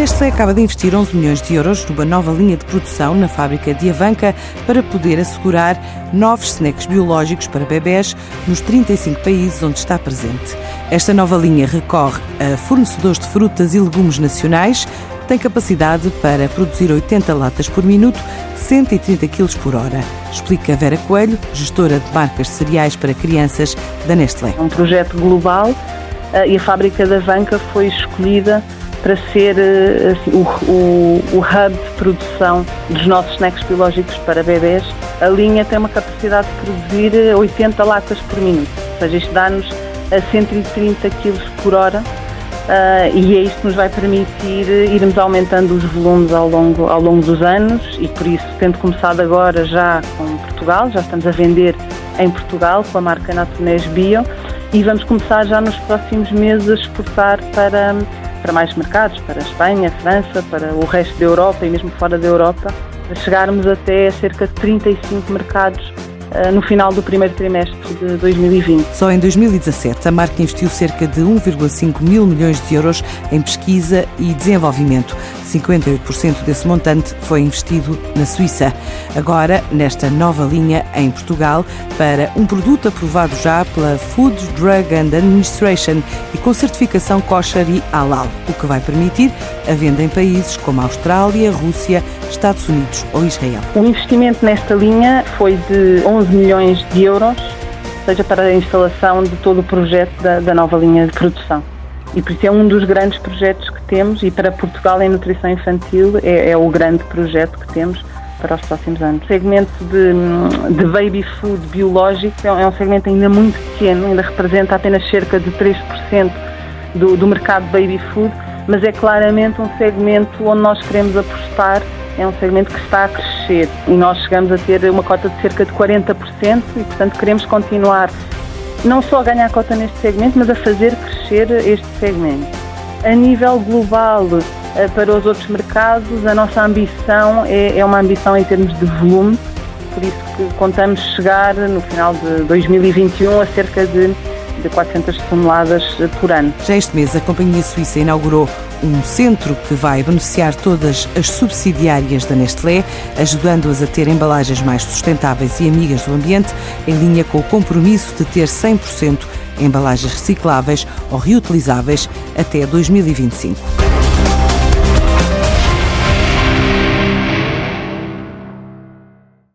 Nestlé acaba de investir 11 milhões de euros numa nova linha de produção na fábrica de Avanca para poder assegurar novos snacks biológicos para bebés nos 35 países onde está presente. Esta nova linha recorre a fornecedores de frutas e legumes nacionais, tem capacidade para produzir 80 latas por minuto, 130 kg por hora. Explica Vera Coelho, gestora de marcas de cereais para crianças da Nestlé. É um projeto global eh, e a fábrica da Avanca foi escolhida para ser eh, assim, o, o, o, hub de produção dos nossos snacks biológicos para bebés. A linha tem uma capacidade de produzir 80 latas por minuto, ou seja, isto dá-nos a 130 kg por hora uh, e é isto que nos vai permitir irmos aumentando os volumes ao longo, ao longo dos anos. E por isso, tendo começado agora já com Portugal, já estamos a vender em Portugal com a marca Natunés Bio. E vamos começar já nos próximos meses a exportar para para mais mercados, para a Espanha, França, para o resto da Europa e mesmo fora da Europa, para chegarmos até cerca de 35 mercados eh, no final do primeiro trimestre de 2020. Só em 2017, a marca investiu cerca de 1,5 mil milhões de euros em pesquisa e desenvolvimento. 58% desse montante foi investido na Suíça. Agora, nesta nova linha em Portugal, para um produto aprovado já pela Food, Drug and Administration e com certificação kosher e halal, o que vai permitir a venda em países como Austrália, Rússia, Estados Unidos ou Israel. O investimento nesta linha foi de 11 milhões de euros, seja para a instalação de todo o projeto da, da nova linha de produção. E por isso é um dos grandes projetos que temos e para Portugal em nutrição infantil é, é o grande projeto que temos para os próximos anos. O segmento de, de baby food biológico é, é um segmento ainda muito pequeno, ainda representa apenas cerca de 3% do, do mercado baby food, mas é claramente um segmento onde nós queremos apostar é um segmento que está a crescer e nós chegamos a ter uma cota de cerca de 40% e, portanto, queremos continuar não só a ganhar cota neste segmento, mas a fazer crescer este segmento. A nível global, eh, para os outros mercados, a nossa ambição é, é uma ambição em termos de volume, por isso que contamos chegar no final de 2021 a cerca de de 400 toneladas por ano. Já este mês, a Companhia Suíça inaugurou um centro que vai beneficiar todas as subsidiárias da Nestlé, ajudando-as a ter embalagens mais sustentáveis e amigas do ambiente, em linha com o compromisso de ter 100% embalagens recicláveis ou reutilizáveis até 2025.